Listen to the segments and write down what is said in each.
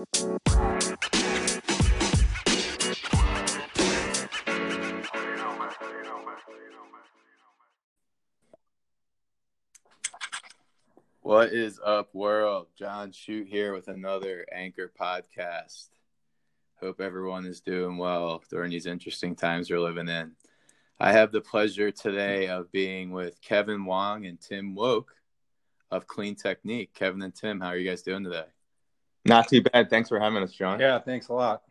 What is up, world? John Shoot here with another Anchor podcast. Hope everyone is doing well during these interesting times we're living in. I have the pleasure today of being with Kevin Wong and Tim Woke of Clean Technique. Kevin and Tim, how are you guys doing today? Not too bad. Thanks for having us, John. Yeah, thanks a lot.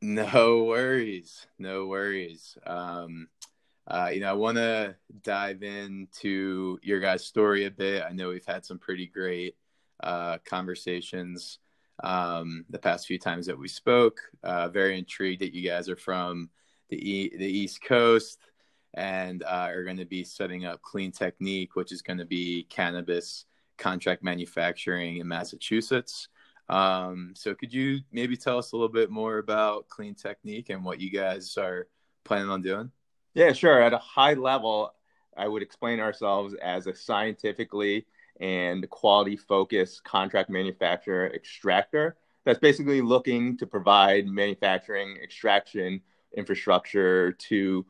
No worries. No worries. Um, uh, you know, I want to dive into your guys' story a bit. I know we've had some pretty great uh, conversations um, the past few times that we spoke. Uh, very intrigued that you guys are from the e- the East Coast and uh, are going to be setting up Clean Technique, which is going to be cannabis contract manufacturing in Massachusetts. Um, so, could you maybe tell us a little bit more about Clean Technique and what you guys are planning on doing? Yeah, sure. At a high level, I would explain ourselves as a scientifically and quality focused contract manufacturer extractor that's basically looking to provide manufacturing extraction infrastructure to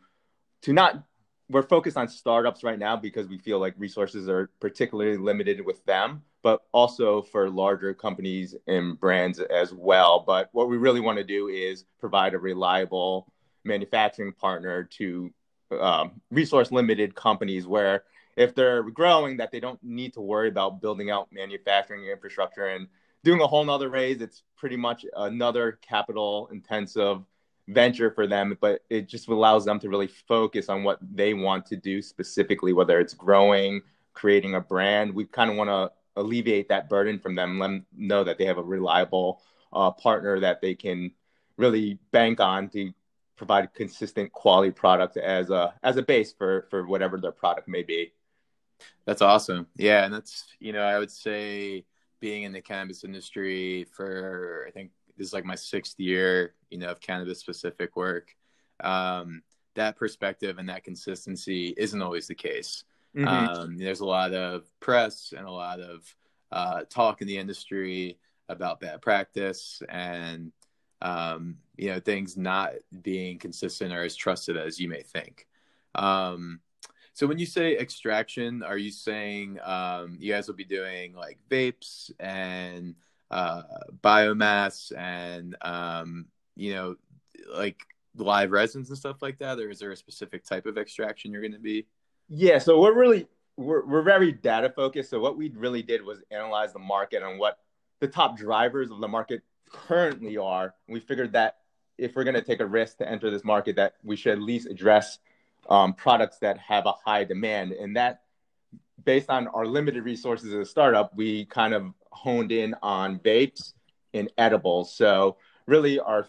to not we're focused on startups right now because we feel like resources are particularly limited with them but also for larger companies and brands as well. But what we really want to do is provide a reliable manufacturing partner to um, resource limited companies where if they're growing that they don't need to worry about building out manufacturing infrastructure and doing a whole nother raise it's pretty much another capital intensive venture for them but it just allows them to really focus on what they want to do specifically whether it's growing creating a brand we kind of want to alleviate that burden from them let them know that they have a reliable uh, partner that they can really bank on to provide consistent quality product as a as a base for for whatever their product may be. That's awesome. Yeah, and that's you know I would say being in the cannabis industry for I think this is like my sixth year you know of cannabis specific work. Um, that perspective and that consistency isn't always the case. Mm-hmm. Um, there's a lot of press and a lot of uh, talk in the industry about bad practice and um, you know things not being consistent or as trusted as you may think. Um, so when you say extraction, are you saying um, you guys will be doing like vapes and uh, biomass and um, you know like live resins and stuff like that, or is there a specific type of extraction you're going to be? Yeah, so we're really we're we're very data focused. So what we really did was analyze the market and what the top drivers of the market currently are. We figured that if we're going to take a risk to enter this market, that we should at least address um, products that have a high demand. And that, based on our limited resources as a startup, we kind of honed in on vapes and edibles. So, really, our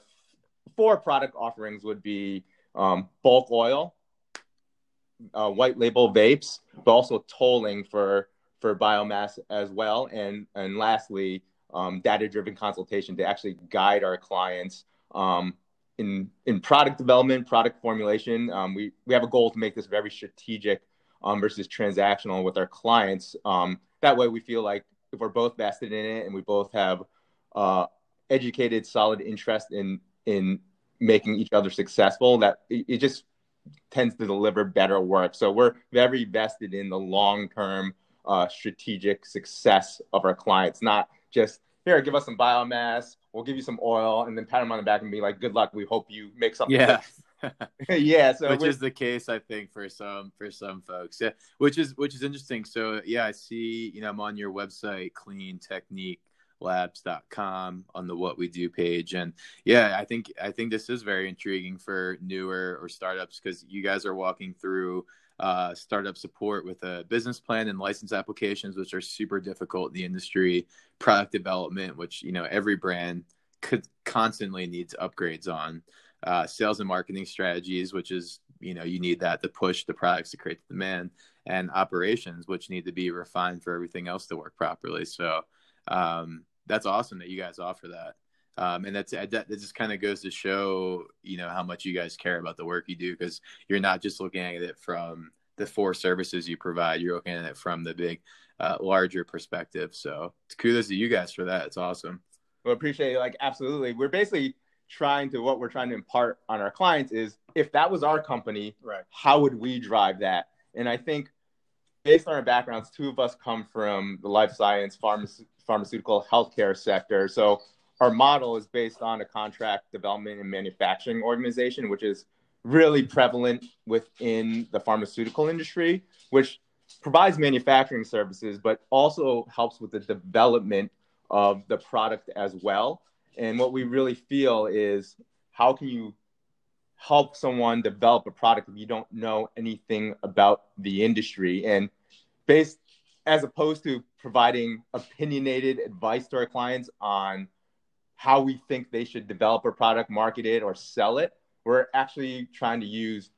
four product offerings would be um, bulk oil, uh, white label vapes, but also tolling for for biomass as well, and and lastly, um, data driven consultation to actually guide our clients um, in in product development, product formulation. Um, we we have a goal to make this very strategic um, versus transactional with our clients. Um, that way, we feel like if we're both vested in it and we both have uh, educated, solid interest in in making each other successful, that it, it just tends to deliver better work. So we're very vested in the long term uh, strategic success of our clients, not just here, give us some biomass. We'll give you some oil, and then pat them on the back and be like, "Good luck. We hope you make something." Yeah, yeah. So which is the case, I think, for some for some folks. Yeah, which is which is interesting. So yeah, I see. You know, I'm on your website, cleantechniquelabs.com on the what we do page and yeah i think i think this is very intriguing for newer or startups because you guys are walking through uh, startup support with a business plan and license applications, which are super difficult in the industry, product development, which you know every brand could constantly needs upgrades on, uh, sales and marketing strategies, which is you know you need that to push the products to create the demand, and operations, which need to be refined for everything else to work properly. So um, that's awesome that you guys offer that. Um, and that's that, that just kind of goes to show you know how much you guys care about the work you do because you're not just looking at it from the four services you provide you're looking at it from the big uh, larger perspective so kudos to you guys for that it's awesome Well, appreciate it. Like, absolutely. We're basically trying to what we're trying to impart on our clients is if that was our company, right. how would we drive that? And I think based on our backgrounds, two of us come from the life science, pharma- pharmaceutical, healthcare sector. So our model is based on a contract development and manufacturing organization, which is really prevalent within the pharmaceutical industry, which provides manufacturing services, but also helps with the development of the product as well. And what we really feel is how can you help someone develop a product if you don't know anything about the industry? And based as opposed to providing opinionated advice to our clients on how we think they should develop a product, market it, or sell it, we're actually trying to use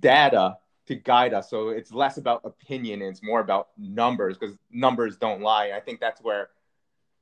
data to guide us. So it's less about opinion and it's more about numbers because numbers don't lie. I think that's where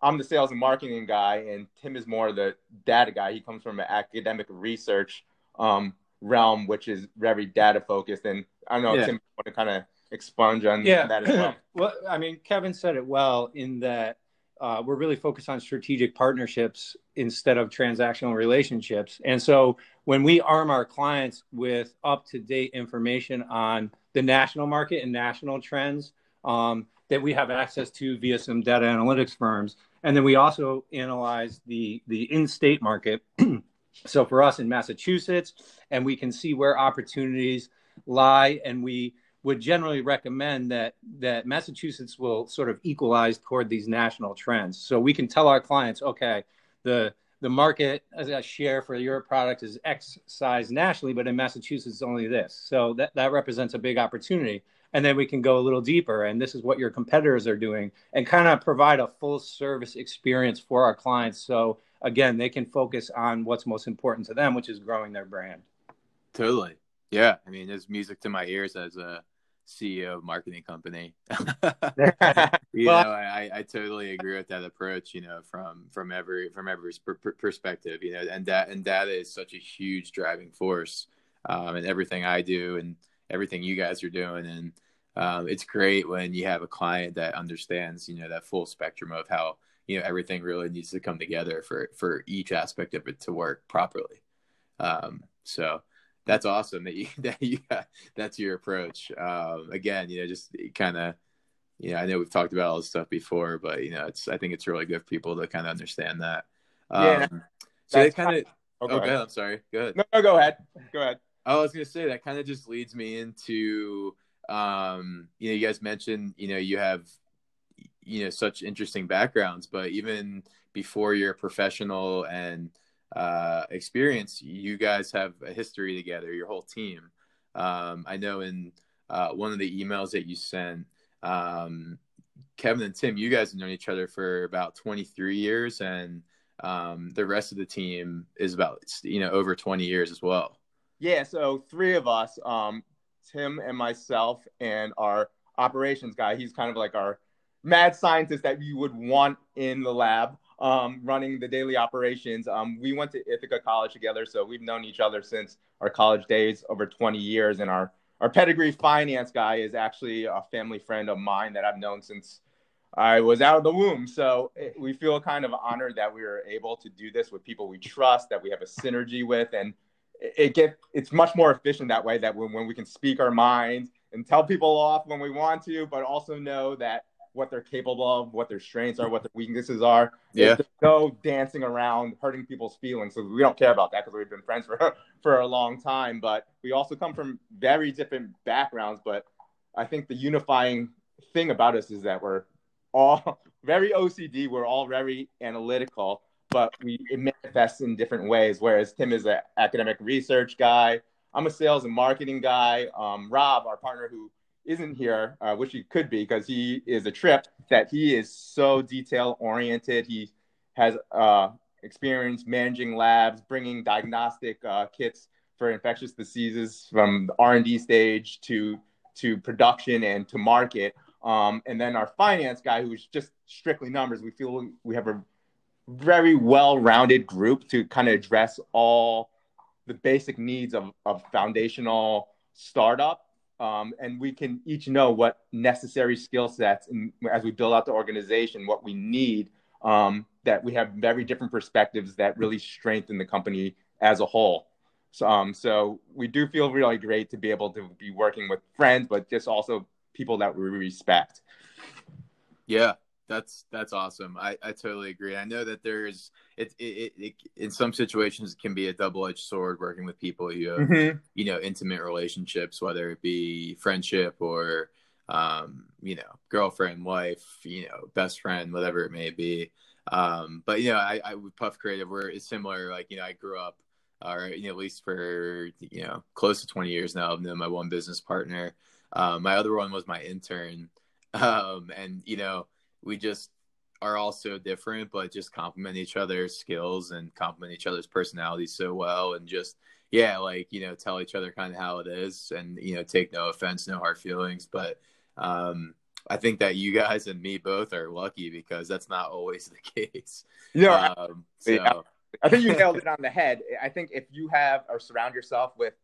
I'm the sales and marketing guy, and Tim is more the data guy. He comes from an academic research um, realm, which is very data focused. And I know, yeah. Tim, want to kind of expunge on yeah. that as well. well, I mean, Kevin said it well in that uh, we're really focused on strategic partnerships instead of transactional relationships. And so when we arm our clients with up to date information on the national market and national trends um, that we have access to via some data analytics firms, and then we also analyze the the in state market. so for us in Massachusetts, and we can see where opportunities lie, and we would generally recommend that that Massachusetts will sort of equalize toward these national trends. So we can tell our clients, okay, the the market as a share for your product is X size nationally, but in Massachusetts it's only this. So that, that represents a big opportunity. And then we can go a little deeper and this is what your competitors are doing and kind of provide a full service experience for our clients. So again, they can focus on what's most important to them, which is growing their brand. Totally. Yeah, I mean, there's music to my ears as a CEO of marketing company. you well, know, I, I totally agree with that approach. You know, from from every from every per- perspective. You know, and that and data is such a huge driving force um, in everything I do and everything you guys are doing. And um, it's great when you have a client that understands, you know, that full spectrum of how you know everything really needs to come together for for each aspect of it to work properly. Um, so that's awesome that you that you got, that's your approach. Um, again, you know, just kind of, you know, I know we've talked about all this stuff before, but you know, it's I think it's really good for people to kind of understand that. Um, yeah. So it kind of. Oh, go, oh, ahead. I'm sorry. Go ahead. No, no, go ahead. Go ahead. I was gonna say that kind of just leads me into, um, you know, you guys mentioned, you know, you have, you know, such interesting backgrounds, but even before you're professional and uh, experience, you guys have a history together, your whole team. Um, I know in uh, one of the emails that you sent, um, Kevin and Tim, you guys have known each other for about 23 years, and um, the rest of the team is about you know over 20 years as well. Yeah, so three of us, um, Tim and myself, and our operations guy. He's kind of like our mad scientist that you would want in the lab um, running the daily operations. Um, we went to Ithaca College together, so we've known each other since our college days, over 20 years. And our our pedigree finance guy is actually a family friend of mine that I've known since I was out of the womb. So we feel kind of honored that we were able to do this with people we trust, that we have a synergy with, and it, get it's much more efficient that way. That when, when we can speak our minds and tell people off when we want to, but also know that what they're capable of, what their strengths are, what their weaknesses are. Yeah. There's no dancing around hurting people's feelings. So we don't care about that because we've been friends for for a long time. But we also come from very different backgrounds. But I think the unifying thing about us is that we're all very OCD. We're all very analytical, but we it manifests in different ways. Whereas Tim is an academic research guy. I'm a sales and marketing guy. Um, Rob, our partner who isn't here, uh, which he could be because he is a trip that he is so detail oriented. He has uh, experience managing labs, bringing diagnostic uh, kits for infectious diseases from R&D stage to to production and to market. Um, and then our finance guy, who's just strictly numbers. We feel we have a very well-rounded group to kind of address all the basic needs of, of foundational startup um, and we can each know what necessary skill sets and as we build out the organization what we need um, that we have very different perspectives that really strengthen the company as a whole. So, um, so we do feel really great to be able to be working with friends, but just also people that we respect. Yeah, that's that's awesome. I, I totally agree. I know that there's it, it, it, in some situations it can be a double edged sword working with people you have mm-hmm. you know intimate relationships, whether it be friendship or um, you know girlfriend, wife, you know best friend, whatever it may be. Um, but you know I, I with Puff Creative we're it's similar. Like you know I grew up or you know, at least for you know close to 20 years now. I've known my one business partner. Um, my other one was my intern, um, and you know we just are all so different, but just complement each other's skills and complement each other's personalities so well, and just yeah, like you know, tell each other kind of how it is, and you know, take no offense, no hard feelings, but. Um, I think that you guys and me both are lucky because that's not always the case. Yeah, um, so. yeah. I think you nailed it on the head. I think if you have or surround yourself with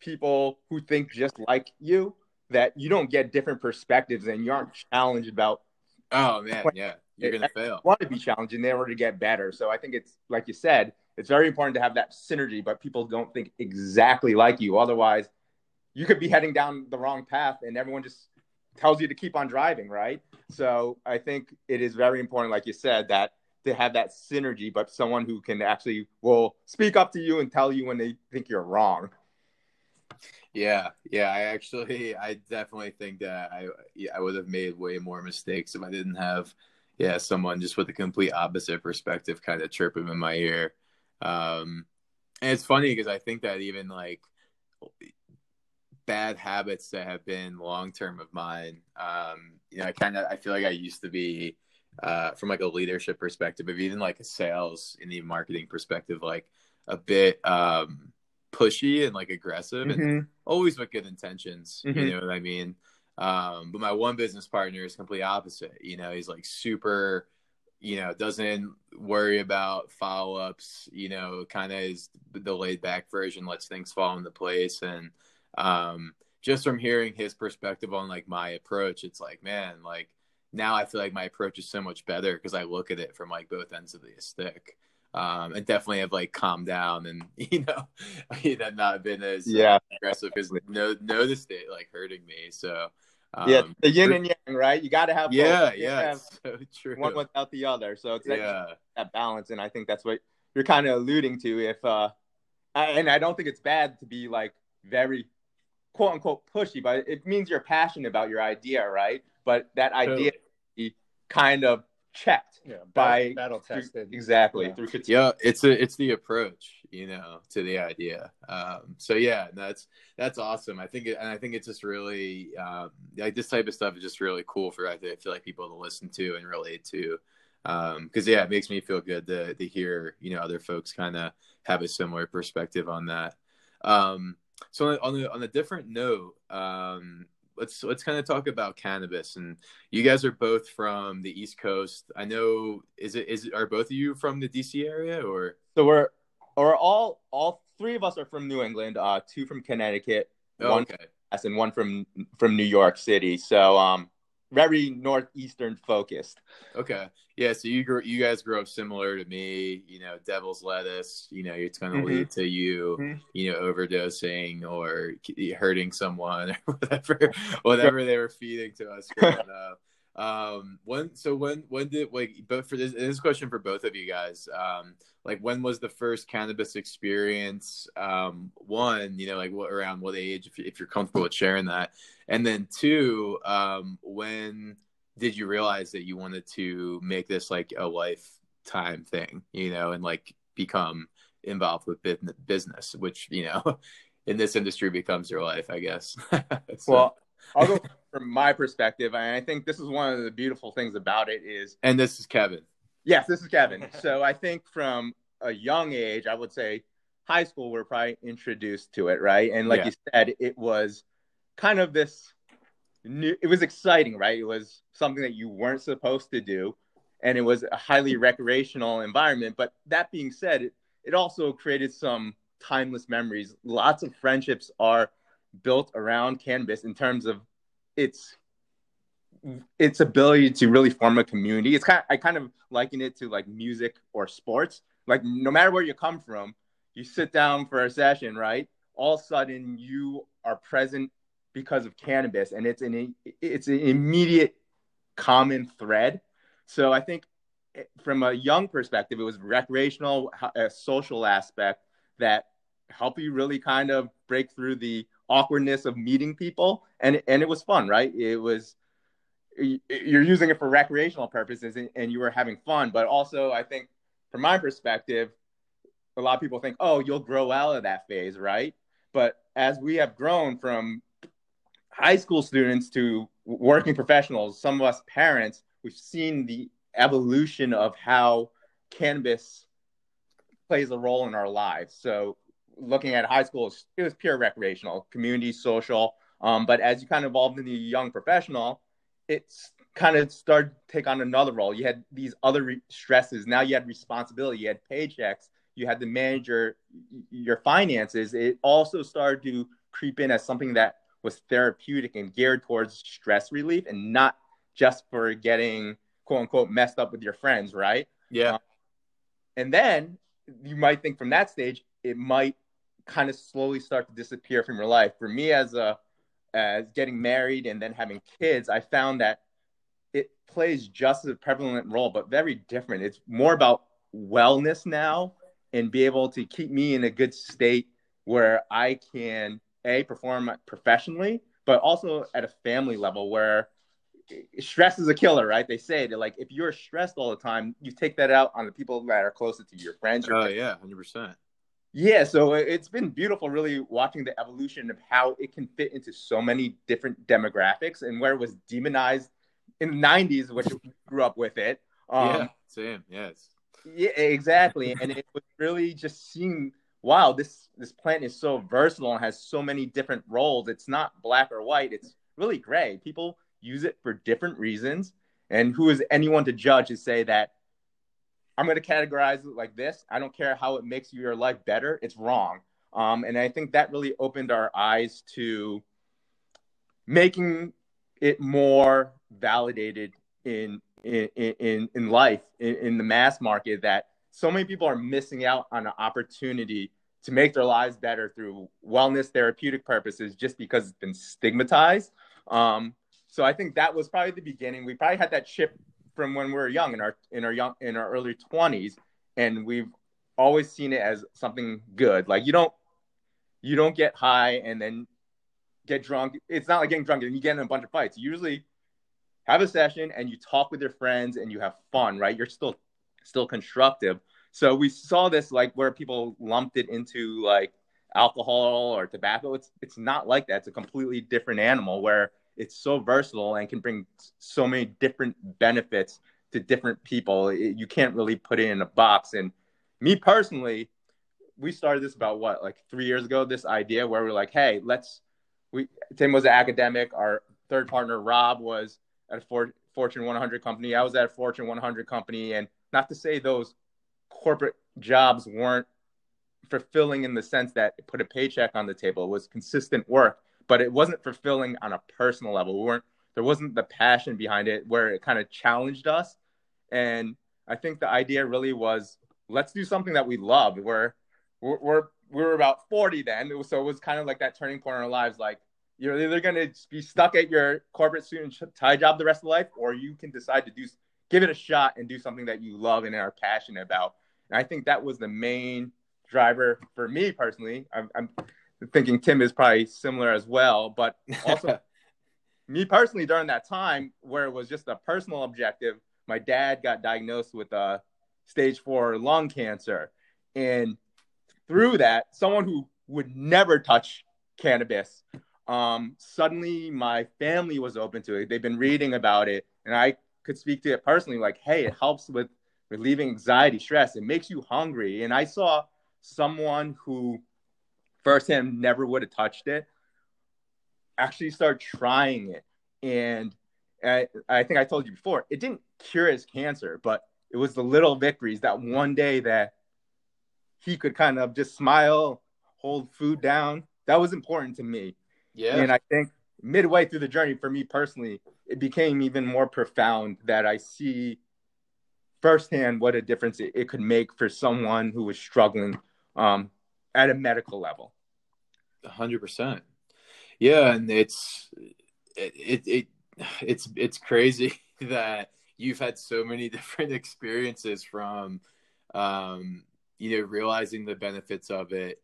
people who think just like you, that you don't get different perspectives and you aren't challenged about. Oh man, yeah, you're gonna fail. Want to be challenging in order to get better. So I think it's like you said, it's very important to have that synergy. But people don't think exactly like you. Otherwise, you could be heading down the wrong path, and everyone just tells you to keep on driving, right? So I think it is very important, like you said, that to have that synergy, but someone who can actually will speak up to you and tell you when they think you're wrong. Yeah, yeah. I actually, I definitely think that I, I would have made way more mistakes if I didn't have, yeah, someone just with a complete opposite perspective, kind of chirping in my ear. Um, and it's funny because I think that even like bad habits that have been long term of mine, um, you know, I kind of, I feel like I used to be uh, from like a leadership perspective, of even like a sales and the marketing perspective, like a bit um, pushy and like aggressive, mm-hmm. and always with good intentions. Mm-hmm. You know what I mean? Um, but my one business partner is complete opposite. You know, he's like super. You know, doesn't worry about follow ups. You know, kind of is the laid back version, lets things fall into place, and um, just from hearing his perspective on like my approach, it's like, man, like now I feel like my approach is so much better because I look at it from like both ends of the stick. Um, and definitely have like calmed down and you know, you know, not been as uh, yeah aggressive because no noticed it like hurting me. So um, yeah, the yin and yang, right? You got to have yeah, yeah, so true. One without the other. So it's that, yeah. that balance, and I think that's what you're kind of alluding to. If uh, I, and I don't think it's bad to be like very quote unquote pushy, but it means you're passionate about your idea, right? but that idea totally. kind of checked yeah, by battle tested exactly. yeah. through yeah it's a it's the approach you know to the idea. Um so yeah that's that's awesome. I think it, and i think it's just really um like this type of stuff is just really cool for i feel like people to listen to and relate to. Um because yeah it makes me feel good to to hear you know other folks kind of have a similar perspective on that. Um so on the on a different note um let's let's kind of talk about cannabis and you guys are both from the east coast i know is it is are both of you from the dc area or so we're or all all three of us are from new england uh two from connecticut oh, one okay. and one from from new york city so um very northeastern focused. Okay, yeah. So you grew, you guys grew up similar to me. You know, devil's lettuce. You know, it's going to mm-hmm. lead to you, mm-hmm. you know, overdosing or hurting someone or whatever, whatever they were feeding to us growing up. Um, when so when when did like but for this this question for both of you guys, um, like when was the first cannabis experience? Um, one, you know, like what around what age if, if you're comfortable with sharing that, and then two, um, when did you realize that you wanted to make this like a lifetime thing, you know, and like become involved with business, which you know, in this industry becomes your life, I guess. so. Well, I'll go from my perspective, and I think this is one of the beautiful things about it is. And this is Kevin. Yes, this is Kevin. so I think from a young age, I would say high school, we're probably introduced to it, right? And like yeah. you said, it was kind of this new, it was exciting, right? It was something that you weren't supposed to do. And it was a highly recreational environment. But that being said, it, it also created some timeless memories. Lots of friendships are built around cannabis in terms of its its ability to really form a community. It's kind of, I kind of liken it to like music or sports. Like no matter where you come from, you sit down for a session, right? All of a sudden you are present because of cannabis and it's an it's an immediate common thread. So I think eh, from a young perspective, it was recreational, a social aspect that helped you really kind of break through the awkwardness of meeting people, and and it was fun, right? It was you're using it for recreational purposes and, and you were having fun, but also I think from my perspective, a lot of people think, oh, you'll grow out of that phase, right? But as we have grown from high school students to working professionals, some of us parents, we've seen the evolution of how cannabis plays a role in our lives. So, looking at high school, it was pure recreational, community, social. Um, but as you kind of evolved into a young professional, it's kind of started to take on another role. You had these other re- stresses. Now you had responsibility. You had paychecks. You had to manage your your finances. It also started to creep in as something that was therapeutic and geared towards stress relief and not just for getting quote unquote messed up with your friends, right? Yeah. Um, and then you might think from that stage, it might kind of slowly start to disappear from your life. For me, as a as getting married and then having kids, I found that it plays just as a prevalent role, but very different. It's more about wellness now and be able to keep me in a good state where I can a perform professionally, but also at a family level where stress is a killer, right? They say that like if you're stressed all the time, you take that out on the people that are closest to you, your friends. Oh yeah, hundred percent. Yeah, so it's been beautiful, really watching the evolution of how it can fit into so many different demographics, and where it was demonized in the '90s, which grew up with it. Um, yeah, same. Yes. Yeah, exactly, and it was really just seeing wow, this this plant is so versatile and has so many different roles. It's not black or white. It's really gray. People use it for different reasons. And who is anyone to judge and say that I'm going to categorize it like this? I don't care how it makes your life better. It's wrong. Um, and I think that really opened our eyes to making it more validated in in in, in life in, in the mass market that so many people are missing out on an opportunity to make their lives better through wellness therapeutic purposes just because it's been stigmatized. Um, so I think that was probably the beginning. We probably had that chip from when we were young in our in our young in our early 20s and we've always seen it as something good. Like you don't you don't get high and then get drunk. It's not like getting drunk and you get in a bunch of fights. Usually have a session and you talk with your friends and you have fun, right? You're still still constructive. So we saw this like where people lumped it into like alcohol or tobacco. It's it's not like that. It's a completely different animal where it's so versatile and can bring so many different benefits to different people. It, you can't really put it in a box. And me personally, we started this about what like three years ago. This idea where we're like, hey, let's. We Tim was an academic. Our third partner Rob was at a Fortune 100 company. I was at a Fortune 100 company, and not to say those corporate jobs weren't fulfilling in the sense that it put a paycheck on the table. It was consistent work, but it wasn't fulfilling on a personal level. We weren't there wasn't the passion behind it where it kind of challenged us. And I think the idea really was let's do something that we love. We're, we're we were about 40 then. So it was kind of like that turning point in our lives. Like you're either going to be stuck at your corporate suit and tie job the rest of life, or you can decide to do give it a shot and do something that you love and are passionate about. And I think that was the main driver for me personally. I'm, I'm thinking Tim is probably similar as well, but also me personally during that time where it was just a personal objective. My dad got diagnosed with a uh, stage four lung cancer, and through that, someone who would never touch cannabis. Um, suddenly, my family was open to it. They've been reading about it, and I could speak to it personally like hey it helps with relieving anxiety stress. It makes you hungry. And i saw someone who firsthand never would have touched it actually start trying it. And I, I think i told you before it didn't cure his cancer but it was the little victories that one day that he could kind of just smile hold food down. That was important to me. Yeah. And i think midway through the journey for me personally it became even more profound that I see firsthand what a difference it, it could make for someone who was struggling um, at a medical level. hundred percent. Yeah. And it's, it, it, it, it's, it's crazy that you've had so many different experiences from, um, you know, realizing the benefits of it,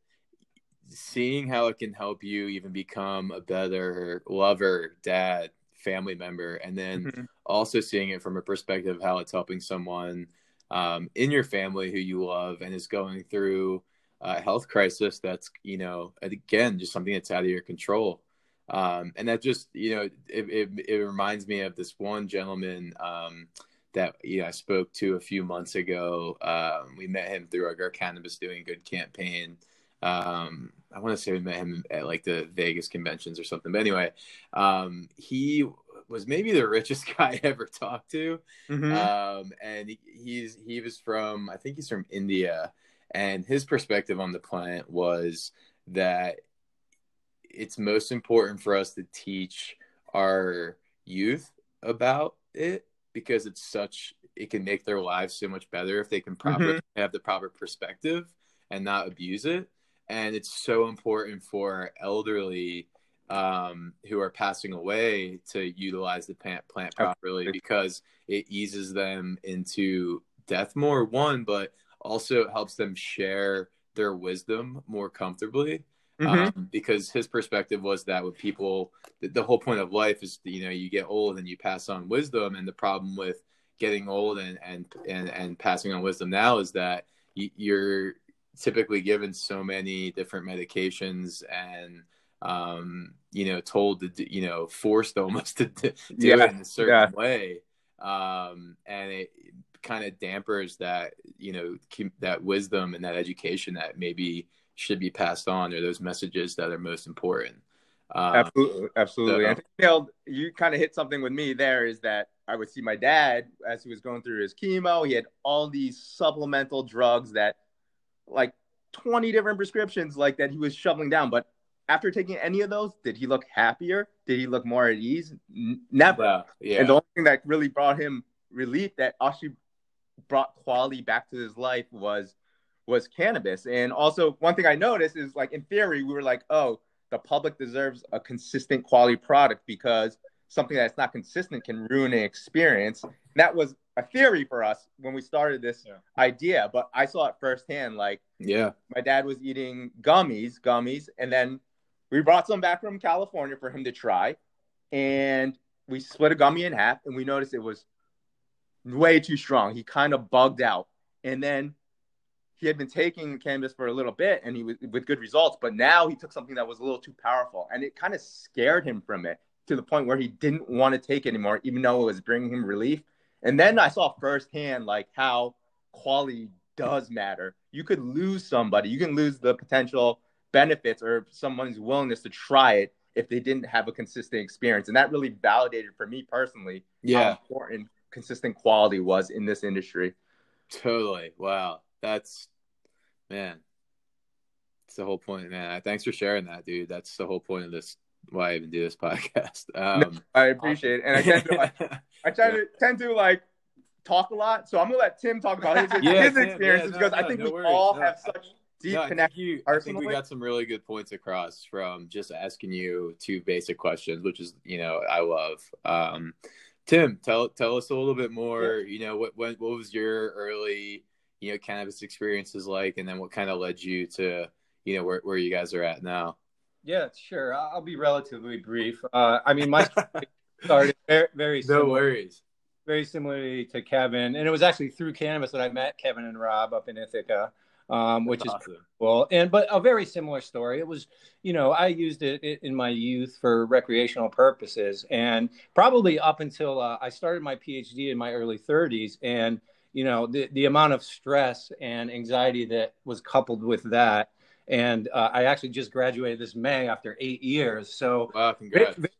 seeing how it can help you even become a better lover, dad, family member, and then mm-hmm. also seeing it from a perspective of how it's helping someone um, in your family who you love and is going through a health crisis that's, you know, again, just something that's out of your control. Um, and that just, you know, it, it, it, reminds me of this one gentleman um, that, you know, I spoke to a few months ago. Um, we met him through our, our Cannabis Doing Good campaign. Um, I want to say we met him at like the Vegas conventions or something. But anyway, um, he was maybe the richest guy I ever talked to. Mm-hmm. Um, and he, he's he was from I think he's from India, and his perspective on the plant was that it's most important for us to teach our youth about it because it's such it can make their lives so much better if they can properly mm-hmm. have the proper perspective and not abuse it and it's so important for elderly um, who are passing away to utilize the plant plant properly because it eases them into death more one but also helps them share their wisdom more comfortably mm-hmm. um, because his perspective was that with people the, the, whole point of life is you know you get old and you pass on wisdom and the problem with getting old and and and, and passing on wisdom now is that you're typically given so many different medications and um, you know told to you know forced almost to do yeah, it in a certain yeah. way um, and it kind of dampers that you know that wisdom and that education that maybe should be passed on or those messages that are most important. Um, absolutely absolutely. So, and you, you kind of hit something with me there is that i would see my dad as he was going through his chemo he had all these supplemental drugs that like 20 different prescriptions like that he was shoveling down. But after taking any of those, did he look happier? Did he look more at ease? N- never. Yeah. And the only thing that really brought him relief that actually brought quality back to his life was was cannabis. And also one thing I noticed is like in theory, we were like, oh, the public deserves a consistent quality product because something that's not consistent can ruin an experience. And that was a theory for us when we started this yeah. idea, but I saw it firsthand. Like, yeah, my dad was eating gummies, gummies, and then we brought some back from California for him to try, and we split a gummy in half, and we noticed it was way too strong. He kind of bugged out, and then he had been taking cannabis for a little bit, and he was with good results. But now he took something that was a little too powerful, and it kind of scared him from it to the point where he didn't want to take anymore, even though it was bringing him relief and then I saw firsthand like how quality does matter. You could lose somebody, you can lose the potential benefits or someone's willingness to try it if they didn't have a consistent experience. And that really validated for me personally yeah. how important consistent quality was in this industry. Totally. Wow. That's man. That's the whole point, man. Thanks for sharing that, dude. That's the whole point of this why I even do this podcast. Um, I appreciate it, and I tend to, like, I try to tend to like talk a lot. So I'm gonna let Tim talk about his, yeah, his experiences yeah, no, because no, I think no we worries. all have such deep no, connection. You, I think we got some really good points across from just asking you two basic questions, which is you know I love. Um, Tim, tell tell us a little bit more. Yeah. You know what what what was your early you know cannabis experiences like, and then what kind of led you to you know where where you guys are at now. Yeah, sure. I'll be relatively brief. Uh, I mean, my story started very, very no worries. Very similarly to Kevin, and it was actually through cannabis that I met Kevin and Rob up in Ithaca, um, which awesome. is cool. And but a very similar story. It was, you know, I used it in my youth for recreational purposes, and probably up until uh, I started my PhD in my early 30s, and you know, the the amount of stress and anxiety that was coupled with that and uh, I actually just graduated this May after eight years. So, wow, congrats. Very,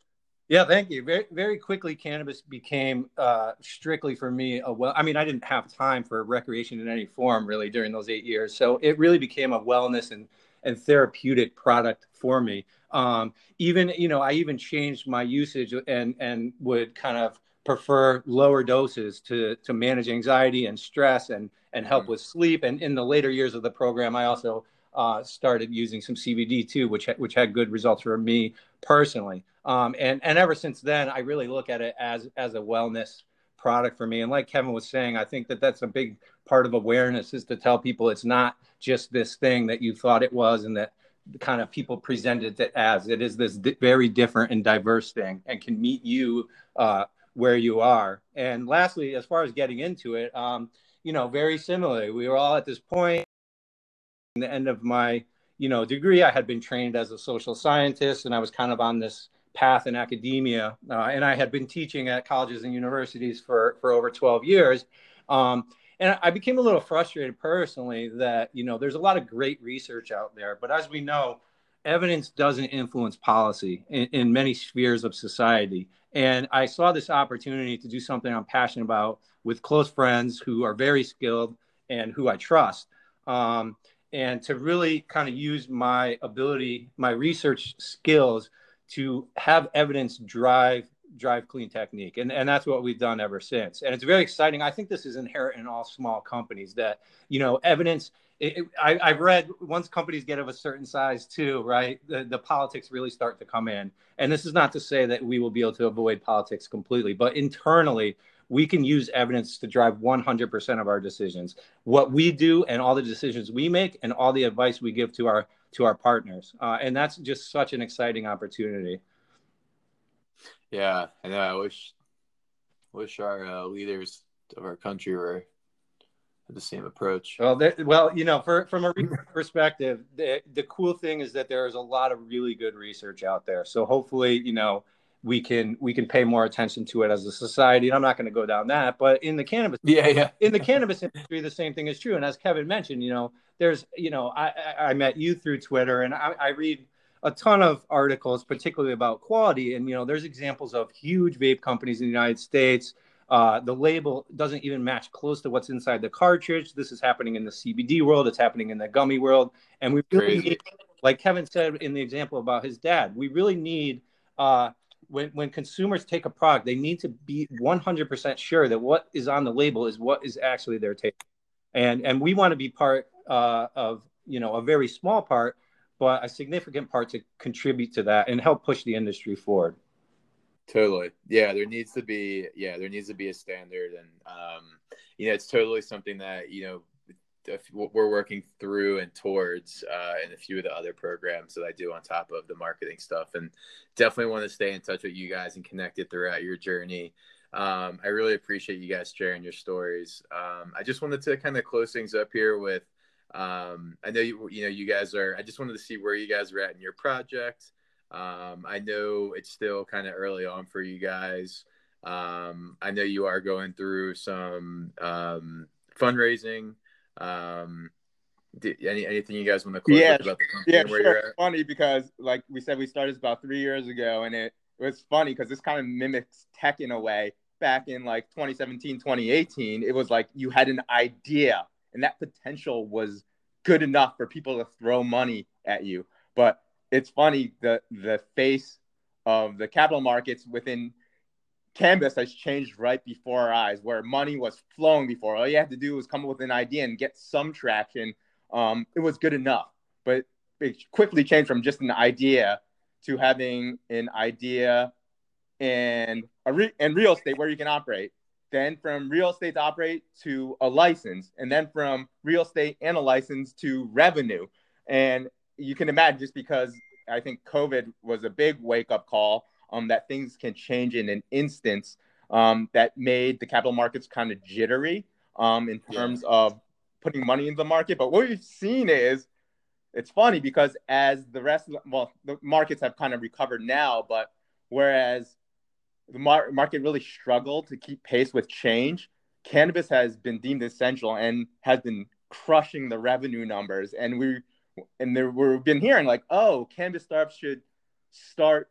yeah, thank you. Very, very quickly, cannabis became uh, strictly for me a well. I mean, I didn't have time for recreation in any form really during those eight years. So it really became a wellness and and therapeutic product for me. Um, even you know, I even changed my usage and and would kind of prefer lower doses to to manage anxiety and stress and and help mm-hmm. with sleep. And in the later years of the program, I also uh, started using some CBD too, which which had good results for me personally. Um, and and ever since then, I really look at it as as a wellness product for me. And like Kevin was saying, I think that that's a big part of awareness is to tell people it's not just this thing that you thought it was, and that kind of people presented it as. It is this di- very different and diverse thing, and can meet you uh, where you are. And lastly, as far as getting into it, um, you know, very similarly, we were all at this point. The end of my you know degree, I had been trained as a social scientist, and I was kind of on this path in academia. Uh, and I had been teaching at colleges and universities for for over 12 years. Um, and I became a little frustrated personally that you know there's a lot of great research out there, but as we know, evidence doesn't influence policy in, in many spheres of society. And I saw this opportunity to do something I'm passionate about with close friends who are very skilled and who I trust. Um, and to really kind of use my ability, my research skills to have evidence drive drive clean technique. And, and that's what we've done ever since. And it's very exciting. I think this is inherent in all small companies that you know evidence it, it, I, i've read once companies get of a certain size too right the, the politics really start to come in. And this is not to say that we will be able to avoid politics completely but internally we can use evidence to drive 100% of our decisions what we do and all the decisions we make and all the advice we give to our to our partners uh, and that's just such an exciting opportunity yeah, I know. I wish wish our uh, leaders of our country were the same approach. Well, well, you know, for, from a research perspective, the, the cool thing is that there is a lot of really good research out there. So hopefully, you know, we can we can pay more attention to it as a society. And I'm not going to go down that, but in the cannabis, yeah, yeah, in the cannabis industry, the same thing is true. And as Kevin mentioned, you know, there's, you know, I I met you through Twitter, and I, I read a ton of articles, particularly about quality. And you know, there's examples of huge vape companies in the United States. Uh, the label doesn't even match close to what's inside the cartridge. This is happening in the CBD world. It's happening in the gummy world, and we really need, like Kevin said in the example about his dad, we really need. Uh, when, when consumers take a product, they need to be 100% sure that what is on the label is what is actually their taste. And, and we want to be part uh, of, you know, a very small part but a significant part to contribute to that and help push the industry forward. Totally. Yeah, there needs to be yeah, there needs to be a standard and um you know, it's totally something that, you know, we're working through and towards uh, in a few of the other programs that I do on top of the marketing stuff. And definitely want to stay in touch with you guys and connect it throughout your journey. Um, I really appreciate you guys sharing your stories. Um, I just wanted to kind of close things up here with um, I know you, you know you guys are. I just wanted to see where you guys are at in your project. Um, I know it's still kind of early on for you guys. Um, I know you are going through some um, fundraising. Um, did, any anything you guys want to close yeah, about the company yeah, sure. Funny because like we said, we started about three years ago, and it, it was funny because this kind of mimics tech in a way. Back in like 2017, 2018, it was like you had an idea and that potential was good enough for people to throw money at you. But it's funny the the face of the capital markets within cannabis has changed right before our eyes, where money was flowing before. All you had to do was come up with an idea and get some traction. Um, it was good enough, but it quickly changed from just an idea to having an idea and a re- and real estate where you can operate then from real estate to operate to a license, and then from real estate and a license to revenue. And you can imagine just because I think COVID was a big wake up call um, that things can change in an instance um, that made the capital markets kind of jittery um, in terms yeah. of putting money in the market. But what we've seen is it's funny because as the rest of the, well, the markets have kind of recovered now, but whereas the mar- market really struggled to keep pace with change, cannabis has been deemed essential and has been crushing the revenue numbers. And we and there we've been hearing like, oh, cannabis startups should start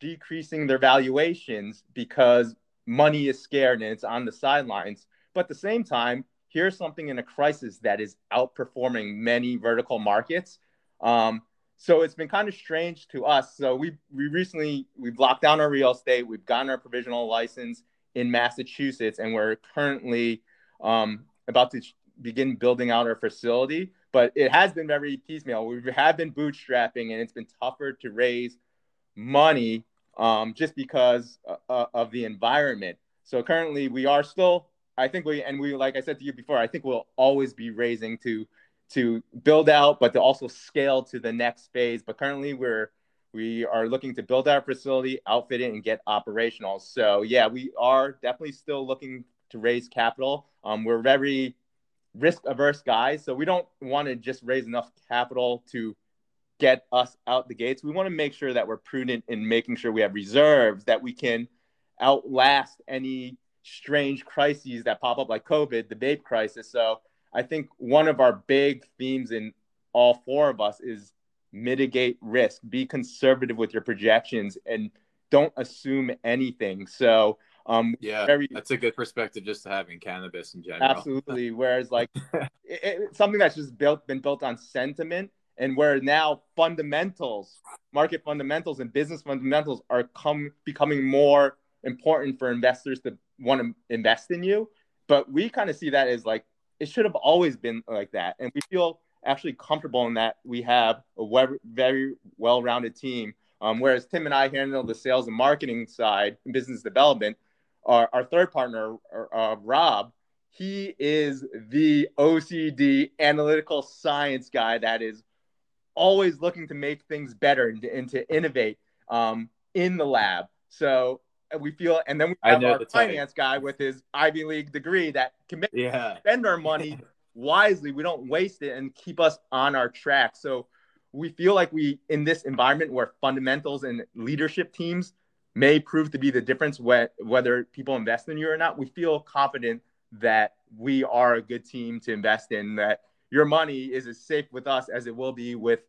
decreasing their valuations because money is scared and it's on the sidelines. But at the same time, here's something in a crisis that is outperforming many vertical markets. Um, so it's been kind of strange to us. So we we recently we've locked down our real estate. We've gotten our provisional license in Massachusetts, and we're currently um, about to begin building out our facility. But it has been very piecemeal. We have been bootstrapping, and it's been tougher to raise money um, just because uh, uh, of the environment. So currently, we are still. I think we and we like I said to you before. I think we'll always be raising to to build out, but to also scale to the next phase. But currently, we're we are looking to build our facility, outfit it, and get operational. So yeah, we are definitely still looking to raise capital. Um, we're very risk averse guys, so we don't want to just raise enough capital to get us out the gates. We want to make sure that we're prudent in making sure we have reserves that we can outlast any strange crises that pop up like COVID, the vape crisis. So I think one of our big themes in all four of us is mitigate risk, be conservative with your projections, and don't assume anything. So, um, yeah, very, that's a good perspective just to have in cannabis in general. Absolutely. Whereas, like, it, it, something that's just built been built on sentiment, and where now fundamentals, market fundamentals, and business fundamentals are come becoming more important for investors to want to invest in you. But we kind of see that as like it should have always been like that. And we feel actually comfortable in that we have a very well-rounded team. Um, whereas Tim and I handle the sales and marketing side and business development, our, our third partner, uh, Rob, he is the OCD analytical science guy that is always looking to make things better and to, and to innovate um, in the lab. So we feel, and then we have our finance type. guy with his Ivy League degree that can make, yeah. spend our money wisely. We don't waste it and keep us on our track. So we feel like we, in this environment where fundamentals and leadership teams may prove to be the difference whether people invest in you or not, we feel confident that we are a good team to invest in, that your money is as safe with us as it will be with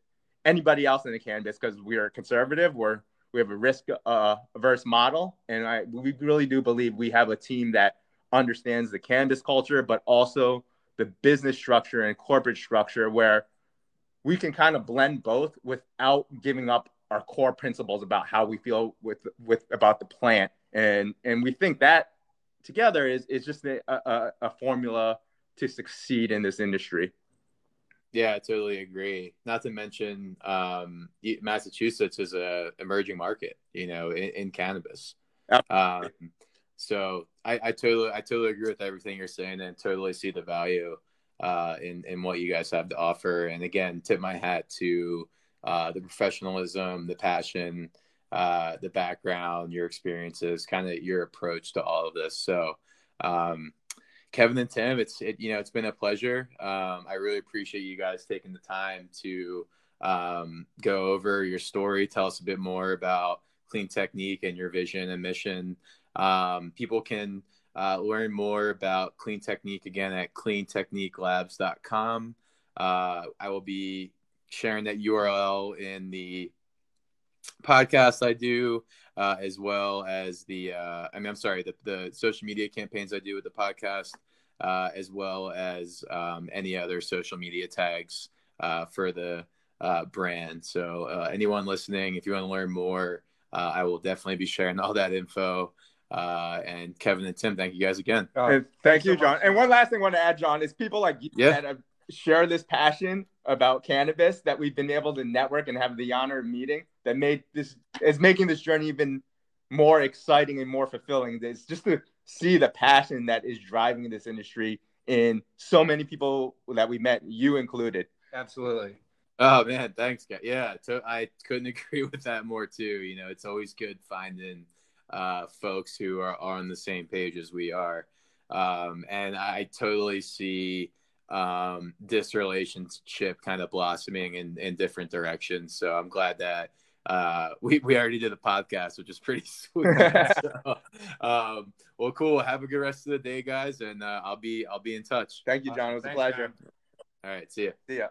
anybody else in the cannabis because we are conservative. We're we have a risk uh, averse model, and I we really do believe we have a team that understands the cannabis culture, but also the business structure and corporate structure where we can kind of blend both without giving up our core principles about how we feel with with about the plant and and we think that together is is just a, a, a formula to succeed in this industry yeah, I totally agree. Not to mention, um, Massachusetts is a emerging market, you know, in, in cannabis. Um, so I, I, totally, I totally agree with everything you're saying, and totally see the value uh, in in what you guys have to offer. And again, tip my hat to uh, the professionalism, the passion, uh, the background, your experiences, kind of your approach to all of this. So. Um, Kevin and Tim, it's it, you know it's been a pleasure. Um, I really appreciate you guys taking the time to um, go over your story, tell us a bit more about Clean Technique and your vision and mission. Um, people can uh, learn more about Clean Technique again at cleantechniquelabs.com. Uh, I will be sharing that URL in the podcast I do, uh, as well as the, uh, I mean, I'm sorry, the, the social media campaigns I do with the podcast, uh, as well as um, any other social media tags uh, for the uh, brand. So, uh, anyone listening, if you want to learn more, I will definitely be sharing all that info. and Kevin and Tim, thank you guys again. thank you, John. And one last thing I want to add, John, is people like you yeah. that have share this passion about cannabis that we've been able to network and have the honor of meeting that made this is making this journey even more exciting and more fulfilling. It's just to see the passion that is driving this industry in so many people that we met, you included. Absolutely. Oh man, thanks, guys. Yeah, to, I couldn't agree with that more too. You know, it's always good finding uh, folks who are, are on the same page as we are, um, and I totally see um, this relationship kind of blossoming in, in different directions. So I'm glad that uh, we, we already did a podcast, which is pretty sweet. so, um, well, cool. Have a good rest of the day, guys, and uh, I'll be I'll be in touch. Thank you, John. It was Thanks, a pleasure. John. All right. See ya. See ya.